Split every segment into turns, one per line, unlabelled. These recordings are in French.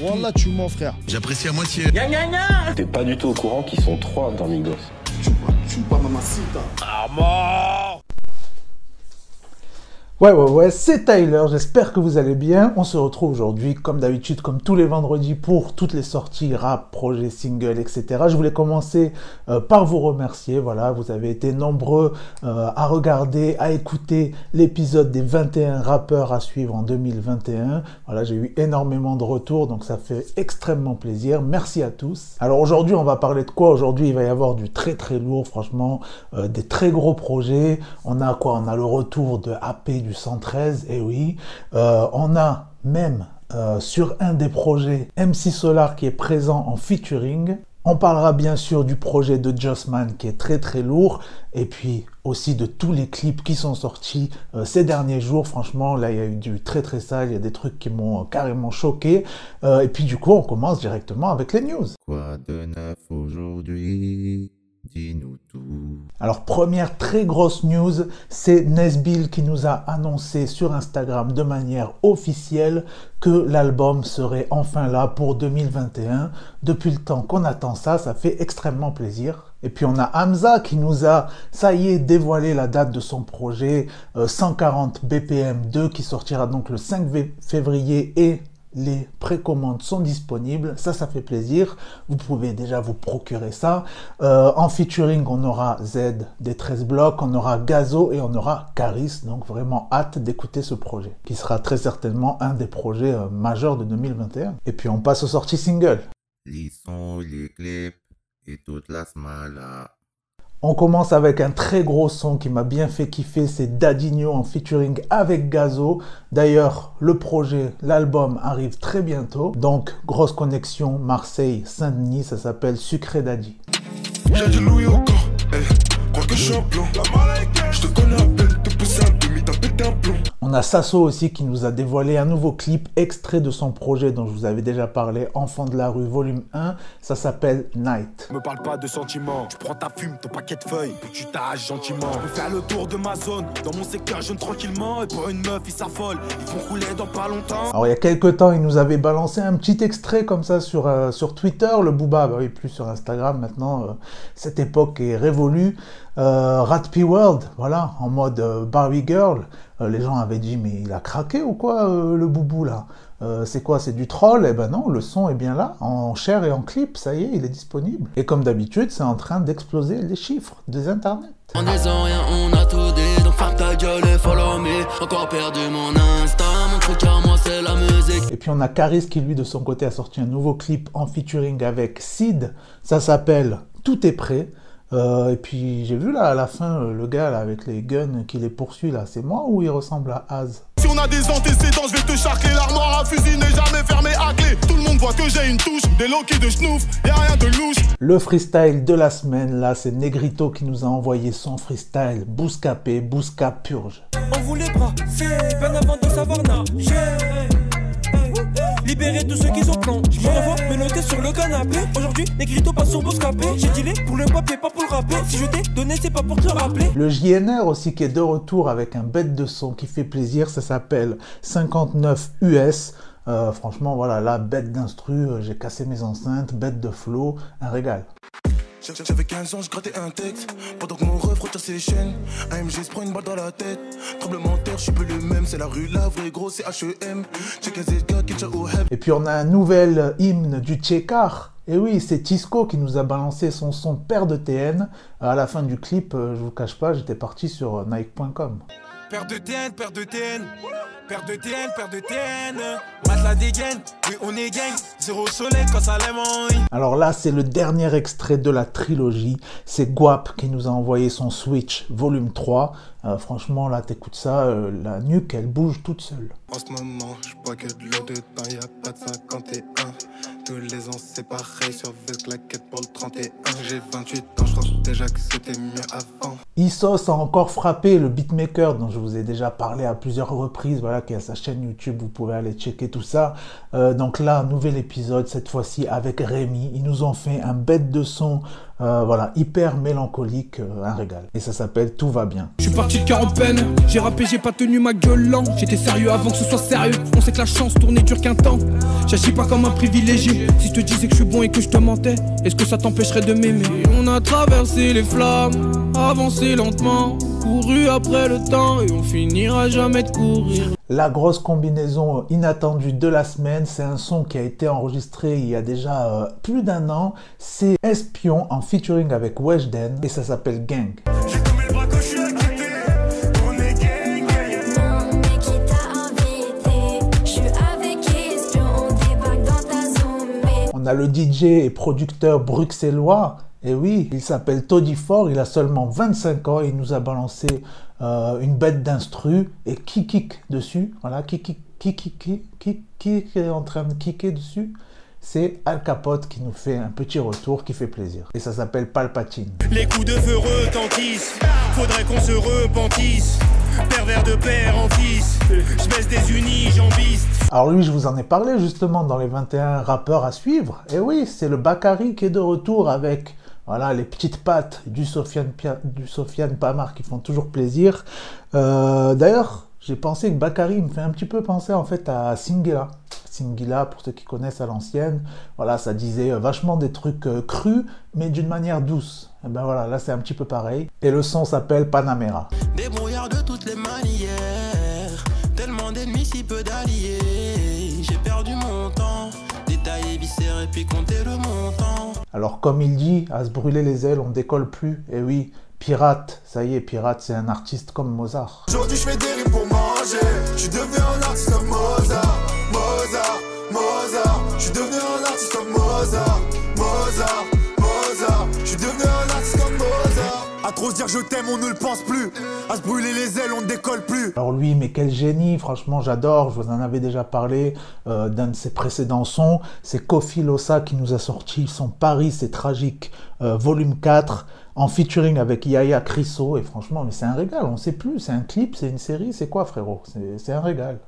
Wallah, tu mens, frère.
J'apprécie à moitié.
T'es pas du tout au courant qu'ils sont trois dans Migos.
Ouais, ouais, ouais, c'est Tyler, j'espère que vous allez bien. On se retrouve aujourd'hui, comme d'habitude, comme tous les vendredis, pour toutes les sorties rap, projets, singles, etc. Je voulais commencer euh, par vous remercier. Voilà, vous avez été nombreux euh, à regarder, à écouter l'épisode des 21 rappeurs à suivre en 2021. Voilà, j'ai eu énormément de retours, donc ça fait extrêmement plaisir. Merci à tous. Alors aujourd'hui, on va parler de quoi? Aujourd'hui, il va y avoir du très très lourd, franchement, euh, des très gros projets. On a quoi? On a le retour de AP du 113, et oui. Euh, on a même euh, sur un des projets MC Solar qui est présent en featuring. On parlera bien sûr du projet de Jossman qui est très très lourd et puis aussi de tous les clips qui sont sortis euh, ces derniers jours. Franchement, là il y a eu du très très sale, il y a des trucs qui m'ont carrément choqué. Et puis du coup, on commence directement avec les news.
Quoi de neuf aujourd'hui?
Alors première très grosse news, c'est Nesbill qui nous a annoncé sur Instagram de manière officielle que l'album serait enfin là pour 2021. Depuis le temps qu'on attend ça, ça fait extrêmement plaisir. Et puis on a Hamza qui nous a, ça y est, dévoilé la date de son projet euh, 140 BPM 2 qui sortira donc le 5 vé- février et les précommandes sont disponibles, ça ça fait plaisir, vous pouvez déjà vous procurer ça. Euh, en featuring on aura Z des 13 blocs, on aura Gazo et on aura Caris, donc vraiment hâte d'écouter ce projet, qui sera très certainement un des projets euh, majeurs de 2021. Et puis on passe aux sorties singles. On commence avec un très gros son qui m'a bien fait kiffer, c'est Dadinho en featuring avec Gazo. D'ailleurs, le projet, l'album arrive très bientôt. Donc, grosse connexion Marseille-Saint-Denis, ça s'appelle Sucré Daddy.
J'ai eh,
On a Sasso aussi qui nous a dévoilé un nouveau clip extrait de son projet dont je vous avais déjà parlé, Enfant de la rue volume 1. Ça s'appelle Night.
Me parle pas de sentiments, tu prends ta fume, ton paquet de feuilles, puis tu gentiment. Je peux faire le tour de ma zone, dans mon secteur, jeune tranquillement, et pour une meuf, ils s'affolent, ils vont rouler dans pas longtemps.
Alors il y a quelques temps, il nous avait balancé un petit extrait comme ça sur, euh, sur Twitter, le Booba, bah oui, plus sur Instagram maintenant, euh, cette époque est révolue. Euh, Rat P World, voilà, en mode euh, Barbie Girl, Euh, les gens avaient dit mais il a craqué ou quoi euh, le boubou là? C'est quoi, c'est du troll? Eh ben non, le son est bien là, en chair et en clip, ça y est, il est disponible. Et comme d'habitude, c'est en train d'exploser les chiffres des internets.
En disant rien, on a tout dit, donc ferme ta gueule et follow me. Encore perdu mon mon truc à moi c'est la musique.
Et puis on a Caris qui lui de son côté a sorti un nouveau clip en featuring avec Sid. Ça s'appelle Tout est prêt. Euh, et puis j'ai vu là à la fin euh, le gars là avec les guns qui les poursuit là, c'est moi ou il ressemble à Az?
Si on a des antécédents, je vais te charquer. L'armoire à fusil n'est jamais fermée à clé. Tout le monde voit que j'ai une touche, des loquets de schnouf, y'a rien de louche.
Le freestyle de la semaine là, c'est Negrito qui nous a envoyé son freestyle Bouscapé, Bousca Purge.
On voulait brasser, bien avant de savoir nager. Libérer tous ceux qui sont plans. Je me revois me noter sur le canapé. Aujourd'hui, Negrito passe sur Bouscapé. J'ai dealé pour le papier, pas pour le rapper. Si je t'ai donné, c'est pas pour te rappeler.
Le JNR aussi qui est de retour avec un bête de son qui fait plaisir, ça s'appelle 59 US. Euh, franchement, voilà, là, bête d'instru, euh, j'ai cassé mes enceintes, bête de flow, un régal.
J'avais 15 ans, je grattais un texte. Pendant que mon ref retire ses chaînes. AMG se prend une balle dans la tête. Tremblement de terre, je suis plus le même. C'est la rue, la vraie gros, c'est HEM. Au heb.
Et puis on a un nouvel hymne du Tchekar. Et oui, c'est Tisco qui nous a balancé son son Père de TN. À la fin du clip, euh, je vous cache pas, j'étais parti sur euh, Nike.com. Alors là, c'est le dernier extrait de la trilogie. C'est Guap qui nous a envoyé son Switch volume 3. Euh, franchement, là, t'écoutes ça, euh, la nuque, elle bouge toute seule.
En ce moment, je bois que de l'eau dedans, y'a pas de 51. Tous les ans, c'est pareil, sur claquette pour le 31. J'ai 28 ans, je pense déjà que c'était mieux avant.
Isos a encore frappé le beatmaker dont je vous ai déjà parlé à plusieurs reprises, voilà, qui a sa chaîne YouTube, vous pouvez aller checker tout ça. Euh, donc là, un nouvel épisode, cette fois-ci avec Rémi. Ils nous ont fait un bête de son Euh, voilà, hyper mélancolique, euh, un régal. Et ça s'appelle Tout va bien.
Je suis parti de quarantaine, j'ai rappé, j'ai pas tenu ma gueule lent. J'étais sérieux avant que ce soit sérieux. On sait que la chance tournait dure qu'un temps. J'agis pas comme un privilégié. Si je te disais que je suis bon et que je te mentais, est-ce que ça t'empêcherait de m'aimer? On a traversé les flammes, avancé lentement, couru après le temps et on finira jamais de courir.
La grosse combinaison inattendue de la semaine, c'est un son qui a été enregistré il y a déjà euh, plus d'un an. C'est Espion en featuring avec Weshden et ça s'appelle Gang.
On
a le DJ et producteur bruxellois. Et oui, il s'appelle Toddy Ford, il a seulement 25 ans, il nous a balancé euh, une bête d'instru et qui kick dessus. Voilà, qui qui qui qui qui qui qui est en train de kicker dessus? C'est Al Capote qui nous fait un petit retour qui fait plaisir. Et ça s'appelle Palpatine.
Les coups de feu retentissent, faudrait qu'on se repentisse. Pervers de père en fils, je baisse des unis, jambistes.
Alors lui, je vous en ai parlé justement dans les 21 rappeurs à suivre. Et oui, c'est le Bakary qui est de retour avec voilà, les petites pattes du Sofiane, Pamar qui font toujours plaisir. Euh, D'ailleurs, j'ai pensé que Bakary me fait un petit peu penser en fait à Singila. Singila, pour ceux qui connaissent à l'ancienne, voilà, ça disait euh, vachement des trucs euh, crus, mais d'une manière douce. Et ben voilà, là c'est un petit peu pareil. Et le son s'appelle Panamera.
De toutes les manières, tellement d'ennemis, si peu d'alliés. Et puis compter le montant.
Alors comme il dit, à se brûler les ailes, on décolle plus. Et oui, Pirate, ça y est, Pirate, c'est un artiste comme Mozart.
Aujourd'hui, je fais des rimes pour manger. Je suis trop dire je t'aime, on ne le pense plus. À se brûler les ailes, on ne décolle plus.
Alors lui, mais quel génie, franchement, j'adore. Je vous en avais déjà parlé euh, d'un de ses précédents sons. C'est Kofi Losa qui nous a sorti son Paris, c'est tragique, euh, volume 4, en featuring avec Yaya Crisso. Et franchement, mais c'est un régal, on sait plus. C'est un clip, c'est une série, c'est quoi, frérot? C'est- C'est un régal.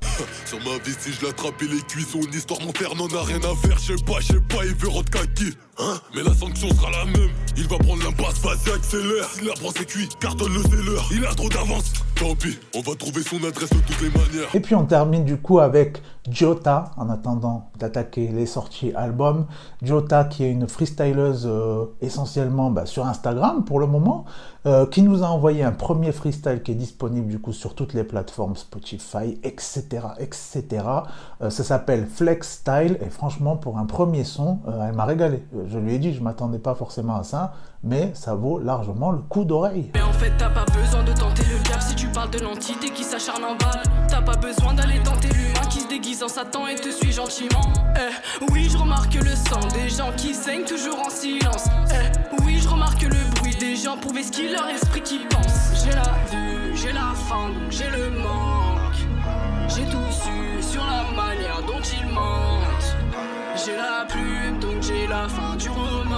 Sur ma vie, si je l'attrape et les cuissons, une histoire, mon père n'en a rien à faire. Je sais pas, je sais pas, il veut rendre kaki. Hein? Mais la sanction sera la même. Il va prendre l'impasse, vas-y, accélère. S'il apprend ses cuits, cartonne le seller. Il a trop d'avance. Tant pis, on va trouver son adresse de toutes les manières.
Et puis on termine du coup avec Jota, en attendant d'attaquer les sorties albums. Jota qui est une freestyleuse euh, essentiellement bah, sur Instagram pour le moment, euh, qui nous a envoyé un premier freestyle qui est disponible du coup sur toutes les plateformes Spotify, etc. etc. Euh, ça s'appelle Flex Style et franchement pour un premier son, euh, elle m'a régalé. Je lui ai dit, je m'attendais pas forcément à ça, mais ça vaut largement le coup d'oreille.
Mais en fait, t'as pas besoin de tenter le cap si tu parles de l'entité qui s'acharne en balle. T'as pas besoin d'aller tenter l'humain qui se déguise en Satan et te suit gentiment. Eh, oui, je remarque le sang des gens qui saignent toujours en silence. Eh, oui, je remarque le bruit des gens pour vesquiller leur esprit qui pense. J'ai la vue, j'ai la faim, donc j'ai le manque. J'ai tout su sur la manière dont ils mentent. J'ai la plume, donc j'ai la fin du roman.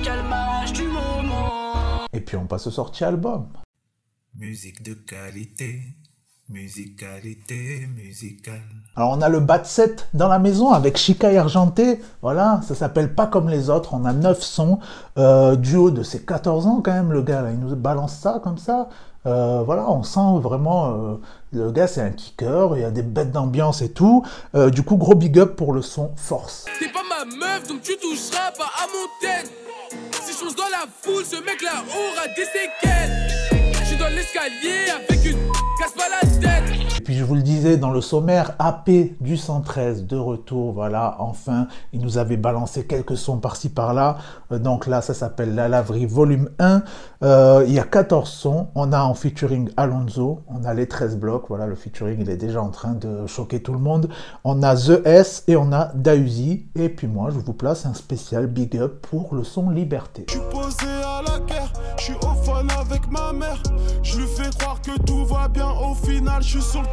Calmage du moment.
Et puis on passe aux sorties albums.
Musique de qualité, musicalité musicale.
Alors on a le bat set dans la maison avec Chica et Argenté, voilà, ça s'appelle pas comme les autres, on a 9 sons, euh, du haut de ses 14 ans quand même le gars, là, il nous balance ça comme ça, Euh, voilà, on sent vraiment, euh, le gars c'est un kicker, il y a des bêtes d'ambiance et tout, Euh, du coup gros big up pour le son Force.
T'es pas ma meuf, donc tu toucheras pas à mon tête. Si je dans la foule, ce mec là aura des séquelles. Dans l'escalier avec une casse pas la tête.
Et puis je vous le disais dans le sommaire, AP du 113 de retour, voilà, enfin, il nous avait balancé quelques sons par-ci par-là. Euh, donc là, ça s'appelle La Laverie volume 1. Euh, il y a 14 sons. On a en featuring Alonso, on a les 13 blocs, voilà, le featuring il est déjà en train de choquer tout le monde. On a The S et on a Dausi. Et puis moi, je vous place un spécial big up pour le son Liberté.
Je suis posé à la guerre, je suis au fun avec ma mère. Je lui fais croire que tout va bien, au final je suis sur le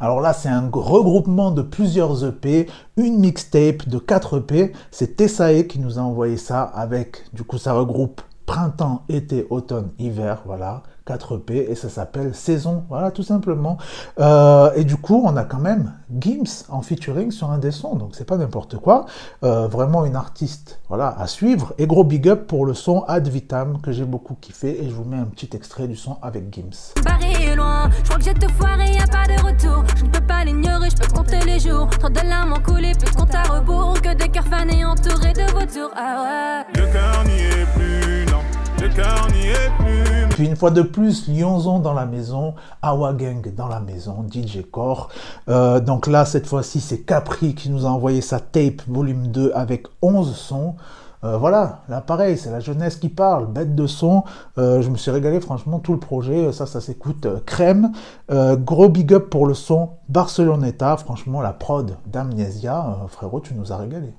Alors là, c'est un regroupement de plusieurs EP, une mixtape de 4 EP. C'est Tessae qui nous a envoyé ça avec, du coup, ça regroupe printemps, été, automne, hiver, voilà, 4 P, et ça s'appelle Saison, voilà, tout simplement. Euh, et du coup, on a quand même Gims en featuring sur un des sons, donc c'est pas n'importe quoi. Euh, vraiment une artiste, voilà, à suivre. Et gros big up pour le son Ad Vitam, que j'ai beaucoup kiffé, et je vous mets un petit extrait du son avec Gims.
Barré loin, je crois que j'ai te foiré, y a pas de retour. Je ne peux pas l'ignorer, je peux compter les jours. Trop de larmes en coulé, plus de compte à rebours. Que des cœurs fanés entourés de vautours. Ah ouais.
Le cœur n'y est plus, non. Le cœur n'y est plus.
Puis une fois de plus, Lyonzon dans la maison, Awa Gang dans la maison, DJ Core. Euh, donc là, cette fois-ci, c'est Capri qui nous a envoyé sa tape volume 2 avec 11 sons. Euh, voilà, là pareil, c'est la jeunesse qui parle, bête de son. Euh, je me suis régalé, franchement, tout le projet, ça, ça s'écoute euh, crème. Euh, gros big up pour le son Barceloneta, franchement, la prod d'Amnesia, euh, frérot, tu nous as régalé.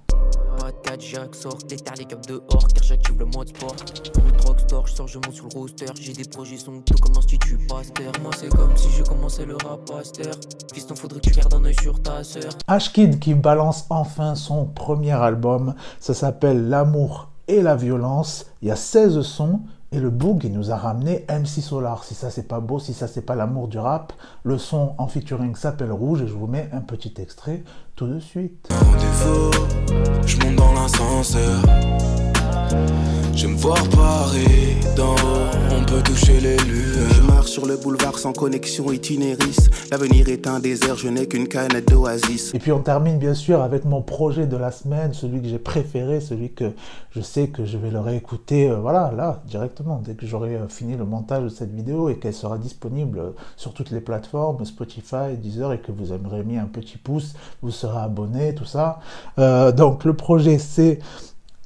Pas de 4 Jacques sort, les terres, les câbles dehors, car j'active le mode sport. Le drugstore, je sors, je monte sur le roster. J'ai des projets, sont tout comme l'Institut Pasteur. Moi, c'est comme si je commençais le rap pasteur. Fiston, faudrait que tu gardes un œil sur ta sœur.
Ashkid qui balance enfin son premier album. Ça s'appelle L'amour et la violence. Il y a 16 sons. Et le boog, il nous a ramené MC Solar. Si ça, c'est pas beau, si ça, c'est pas l'amour du rap. Le son en featuring s'appelle Rouge. Et je vous mets un petit extrait tout de suite.
Je me voir Paris d'en haut, on peut toucher les lueurs.
Je marche sur le boulevard sans connexion itinéris. L'avenir est un désert, je n'ai qu'une canette d'oasis.
Et puis on termine bien sûr avec mon projet de la semaine, celui que j'ai préféré, celui que je sais que je vais le réécouter, euh, voilà, là, directement, dès que j'aurai euh, fini le montage de cette vidéo et qu'elle sera disponible euh, sur toutes les plateformes, Spotify, Deezer, et que vous aurez mis un petit pouce, vous serez abonné, tout ça. Euh, donc le projet c'est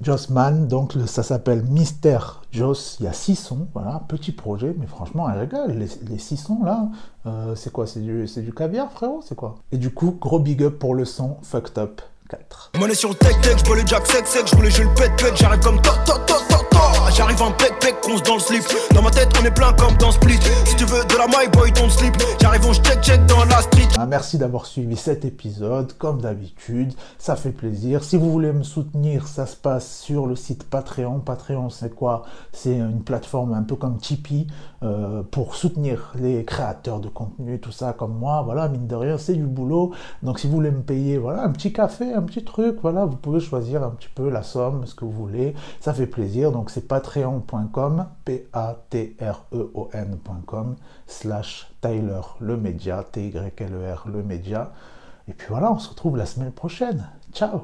Jossman, donc le- ça s'appelle Mystère Joss, il y a six sons, voilà, petit projet, mais franchement un régal, les, les six sons là, euh, c'est quoi, c'est du, du caviar frérot, c'est quoi? Et du coup, gros big up pour le son Fucked Up 4.
Monnaie sur le tech tech, j'vois le jack sec sec, j'roule le jeu le pet pet, j'arrive comme to to to to to J'arrive en pec pec, on dans le slip Dans ma tête on est plein comme dans Split Si tu veux de la my boy don't slip J'arrive on check check dans la street
Ah, merci d'avoir suivi cet épisode, comme d'habitude, ça fait plaisir. Si vous voulez me soutenir, ça se passe sur le site Patreon. Patreon, c'est quoi? C'est une plateforme un peu comme Tipeee euh, pour soutenir les créateurs de contenu, tout ça, comme moi. Voilà, mine de rien, c'est du boulot. Donc, si vous voulez me payer, voilà, un petit café, un petit truc, voilà, vous pouvez choisir un petit peu la somme, ce que vous voulez. Ça fait plaisir. Donc, c'est patreon.com, P-A-T-R-E-O-N.com, slash Tyler le média, T-Y-L-E-R le média. Et puis voilà, on se retrouve la semaine prochaine. Ciao